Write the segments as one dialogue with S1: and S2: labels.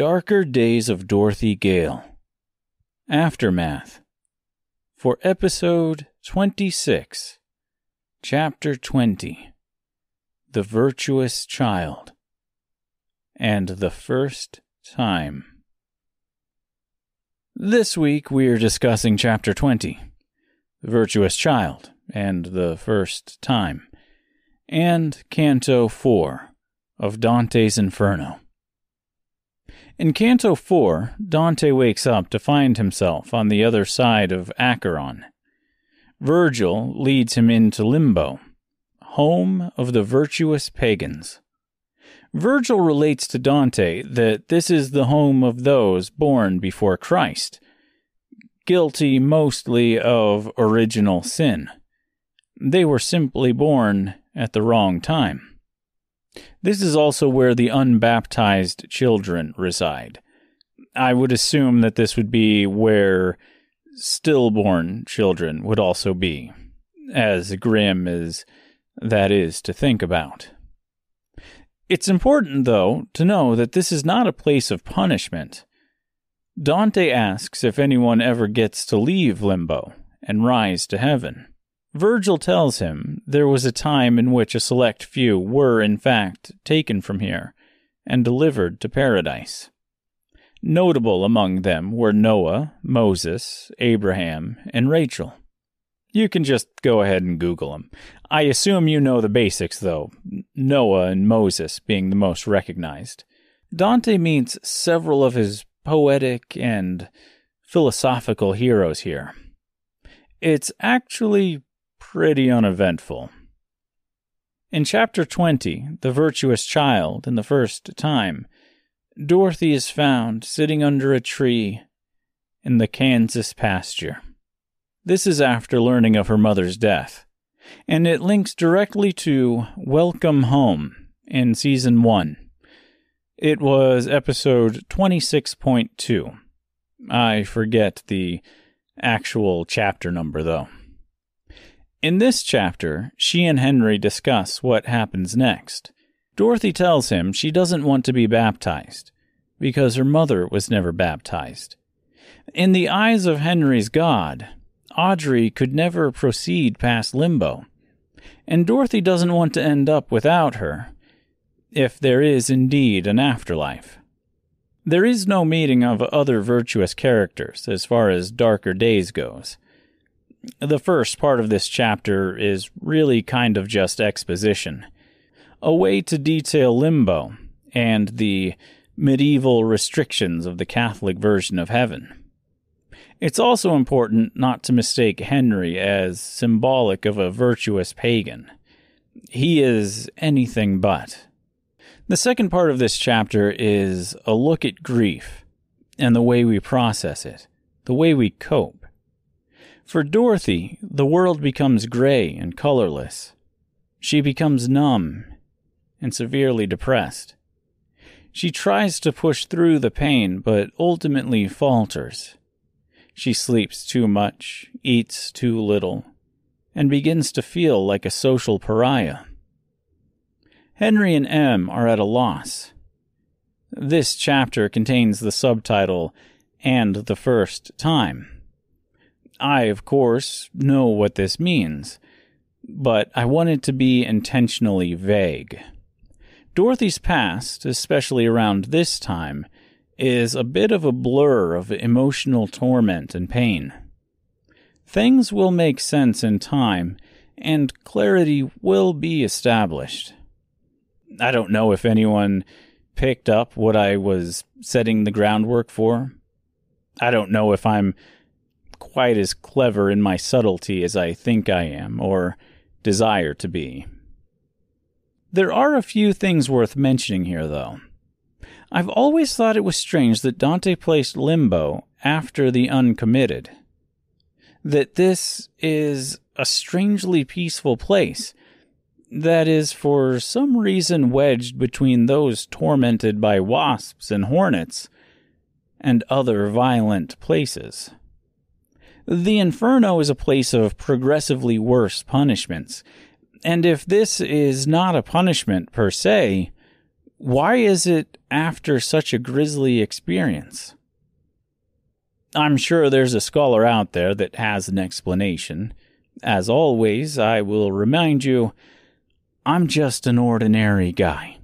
S1: Darker Days of Dorothy Gale. Aftermath. For episode 26, chapter 20 The Virtuous Child. And the First Time. This week we are discussing chapter 20 The Virtuous Child and the First Time, and Canto 4 of Dante's Inferno. In Canto 4, Dante wakes up to find himself on the other side of Acheron. Virgil leads him into Limbo, home of the virtuous pagans. Virgil relates to Dante that this is the home of those born before Christ, guilty mostly of original sin. They were simply born at the wrong time. This is also where the unbaptized children reside. I would assume that this would be where stillborn children would also be, as grim as that is to think about. It's important, though, to know that this is not a place of punishment. Dante asks if anyone ever gets to leave limbo and rise to heaven. Virgil tells him there was a time in which a select few were, in fact, taken from here and delivered to paradise. Notable among them were Noah, Moses, Abraham, and Rachel. You can just go ahead and Google them. I assume you know the basics, though, Noah and Moses being the most recognized. Dante meets several of his poetic and philosophical heroes here. It's actually pretty uneventful. In chapter 20, The Virtuous Child, in the first time, Dorothy is found sitting under a tree in the Kansas pasture. This is after learning of her mother's death, and it links directly to Welcome Home in season 1. It was episode 26.2. I forget the actual chapter number, though. In this chapter, she and Henry discuss what happens next. Dorothy tells him she doesn't want to be baptized because her mother was never baptized. In the eyes of Henry's God, Audrey could never proceed past limbo, and Dorothy doesn't want to end up without her, if there is indeed an afterlife. There is no meeting of other virtuous characters as far as Darker Days goes the first part of this chapter is really kind of just exposition, a way to detail limbo and the medieval restrictions of the Catholic version of heaven. It's also important not to mistake Henry as symbolic of a virtuous pagan. He is anything but. The second part of this chapter is a look at grief and the way we process it, the way we cope. For Dorothy, the world becomes gray and colorless. She becomes numb and severely depressed. She tries to push through the pain, but ultimately falters. She sleeps too much, eats too little, and begins to feel like a social pariah. Henry and Em are at a loss. This chapter contains the subtitle, And the First Time. I, of course, know what this means, but I wanted to be intentionally vague. Dorothy's past, especially around this time, is a bit of a blur of emotional torment and pain. Things will make sense in time, and clarity will be established. I don't know if anyone picked up what I was setting the groundwork for. I don't know if I'm quite as clever in my subtlety as I think I am, or desire to be. There are a few things worth mentioning here, though. I've always thought it was strange that Dante placed Limbo after the uncommitted. That this is a strangely peaceful place that is for some reason wedged between those tormented by wasps and hornets and other violent places. The Inferno is a place of progressively worse punishments. And if this is not a punishment per se, Why is it after such a grisly experience? I'm sure there's a scholar out there that has an explanation. As always, I will remind you I'm just an ordinary guy.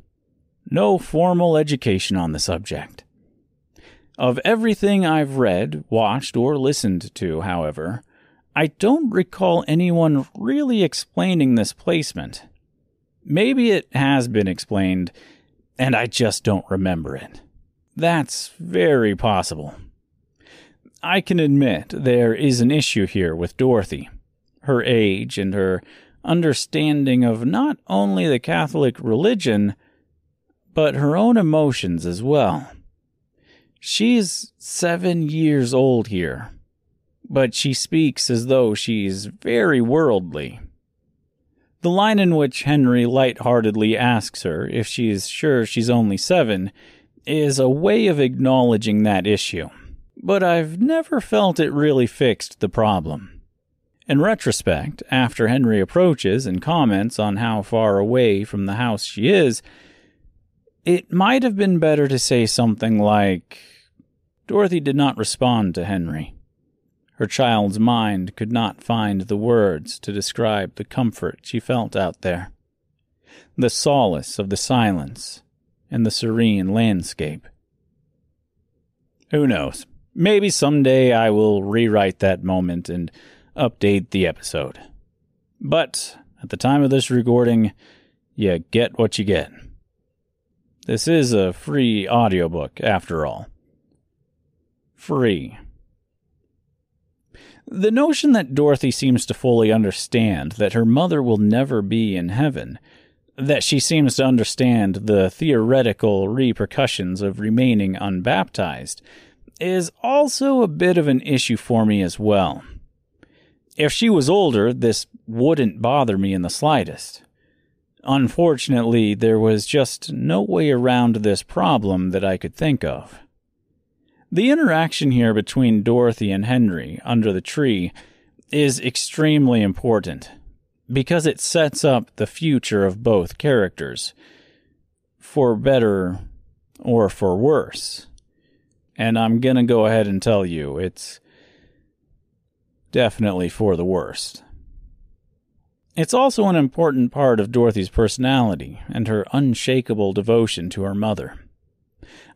S1: No formal education on the subject. Of everything I've read, watched, or listened to, however, I don't recall anyone really explaining this placement. Maybe it has been explained, and I just don't remember it. That's very possible. I can admit there is an issue here with Dorothy. Her age and her understanding of not only the Catholic religion, but her own emotions as well. She's seven years old here, but she speaks as though she's very worldly. The line in which Henry light-heartedly asks her if she's sure she's only seven is a way of acknowledging that issue, but I've never felt it really fixed the problem. In retrospect, after Henry approaches and comments on how far away from the house she is, it might have been better to say something like, Dorothy did not respond to Henry. Her child's mind could not find the words to describe the comfort she felt out there, the solace of the silence and the serene landscape. Who knows? Maybe someday I will rewrite that moment and update the episode. But at the time of this recording, you get what you get. This is a free audiobook, after all free. The notion that Dorothy seems to fully understand that her mother will never be in heaven, that she seems to understand the theoretical repercussions of remaining unbaptized, is also a bit of an issue for me as well. If she was older, this wouldn't bother me in the slightest. Unfortunately, there was just no way around this problem that I could think of. The interaction here between Dorothy and Henry under the tree is extremely important because it sets up the future of both characters, for better or for worse. And I'm going to go ahead and tell you it's definitely for the worst. It's also an important part of Dorothy's personality and her unshakable devotion to her mother.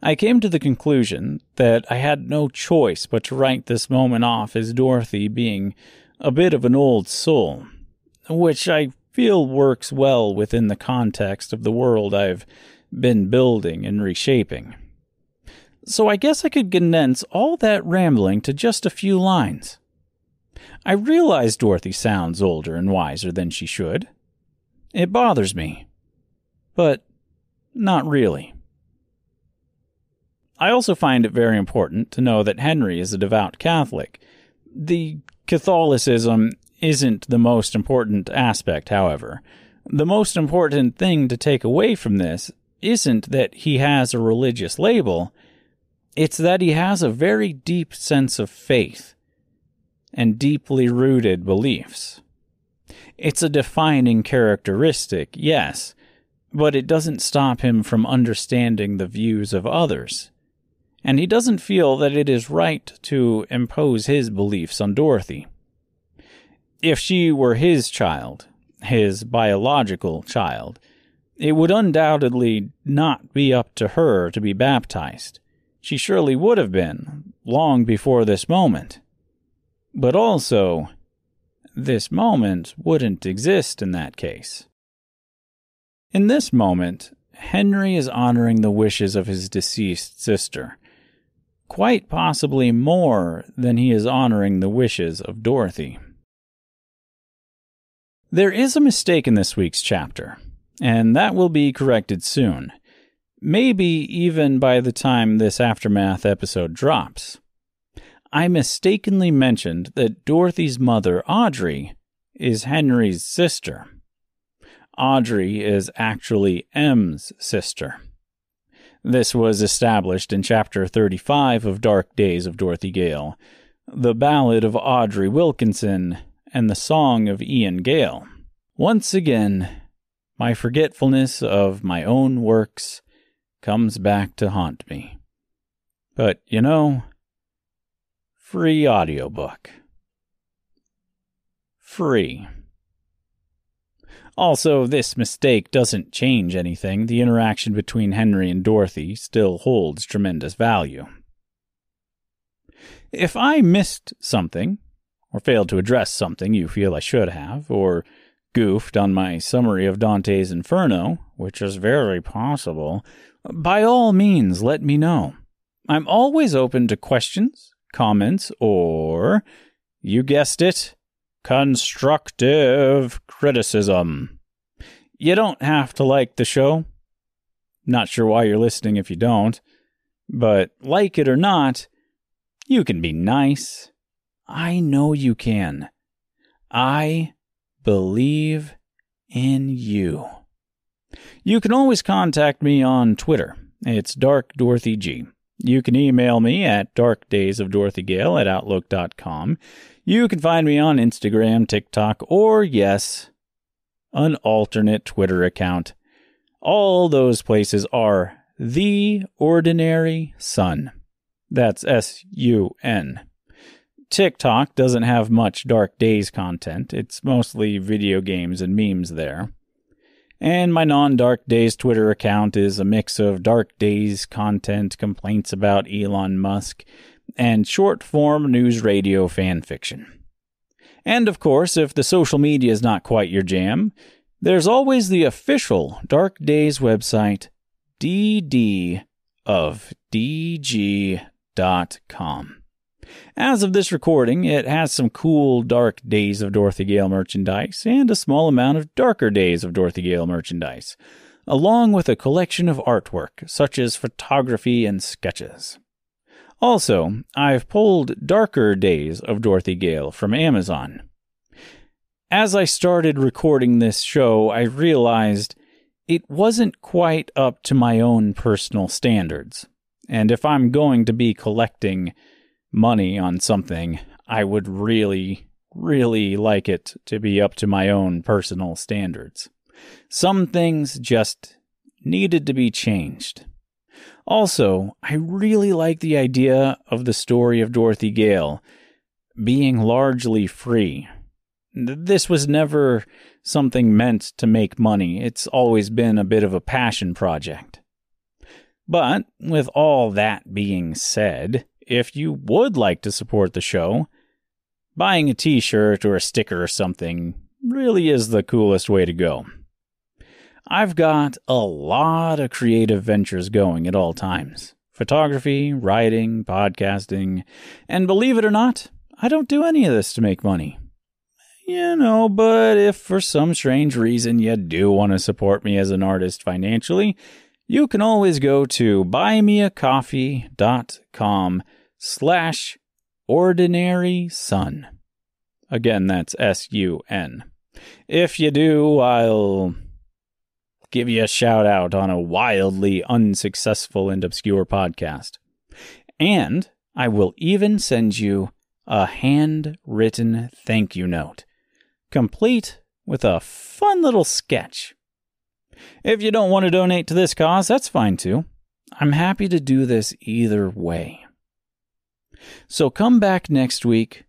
S1: I came to the conclusion that I had no choice but to write this moment off as Dorothy being a bit of an old soul, which I feel works well within the context of the world I've been building and reshaping. So I guess I could condense all that rambling to just a few lines. I realize Dorothy sounds older and wiser than she should. It bothers me. But not really. I also find it very important to know that Henry is a devout Catholic. The Catholicism isn't the most important aspect, however. The most important thing to take away from this isn't that he has a religious label, it's that he has a very deep sense of faith and deeply rooted beliefs. It's a defining characteristic, yes, but it doesn't stop him from understanding the views of others and he doesn't feel that it is right to impose his beliefs on Dorothy. If she were his child, his biological child, it would undoubtedly not be up to her to be baptized. She surely would have been, long before this moment. But also, this moment wouldn't exist in that case. In this moment, Henry is honoring the wishes of his deceased sister quite possibly more than he is honoring the wishes of Dorothy. There is a mistake in this week's chapter, and that will be corrected soon. Maybe even by the time this Aftermath episode drops. I mistakenly mentioned that Dorothy's mother, Audrey, is Henry's sister. Audrey is actually Em's sister. This was established in Chapter 35 of Dark Days of Dorothy Gale, The Ballad of Audrey Wilkinson, and The Song of Ian Gale. Once again, my forgetfulness of my own works comes back to haunt me. But, you know, free audiobook. Free. Also, this mistake doesn't change anything. The interaction between Henry and Dorothy still holds tremendous value. If I missed something, or failed to address something you feel I should have, or goofed on my summary of Dante's Inferno, which is very possible, by all means let me know. I'm always open to questions, comments, or, you guessed it, constructive criticism. You don't have to like the show. Not sure why you're listening if you don't, but like it or not, you can be nice. I know you can. I believe in you. You can always contact me on Twitter. It's Dark Dorothy G. You can email me at darkdaysofdorothygale at outlook.com. You can find me on Instagram, TikTok, or yes, an alternate Twitter account. All those places are The Ordinary Sun. That's S U N. TikTok doesn't have much Dark Days content. It's mostly video games and memes there. And my non Dark Days Twitter account is a mix of Dark Days content, complaints about Elon Musk, and short form news radio fan fiction. And of course, if the social media is not quite your jam, there's always the official Dark Days website, ddofdg.com. As of this recording, it has some cool Dark Days of Dorothy Gale merchandise and a small amount of Darker Days of Dorothy Gale merchandise, along with a collection of artwork, such as photography and sketches. Also, I've pulled Darker Days of Dorothy Gale from Amazon. As I started recording this show, I realized it wasn't quite up to my own personal standards. And if I'm going to be collecting money on something, I would really, really like it to be up to my own personal standards. Some things just needed to be changed. Also, I really like the idea of the story of Dorothy Gale being largely free. This was never something meant to make money. It's always been a bit of a passion project. But with all that being said, if you would like to support the show, buying a t shirt or a sticker or something really is the coolest way to go. I've got a lot of creative ventures going at all times photography, writing, podcasting, and believe it or not, I don't do any of this to make money. You know, but if for some strange reason you do want to support me as an artist financially, you can always go to buymeacoffee.com slash ordinary sun. Again, that's S U N. If you do, I'll give you a shout out on a wildly unsuccessful and obscure podcast. And I will even send you a handwritten thank you note, complete with a fun little sketch. If you don't want to donate to this cause, that's fine too. I'm happy to do this either way. So come back next week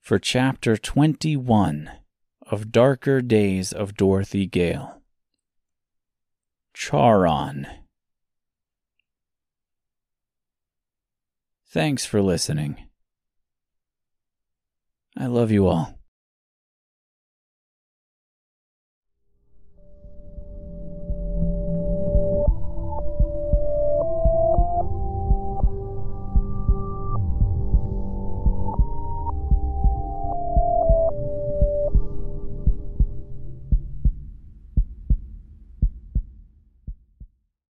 S1: for chapter 21 of Darker Days of Dorothy Gale. Charon. Thanks for listening. I love you all.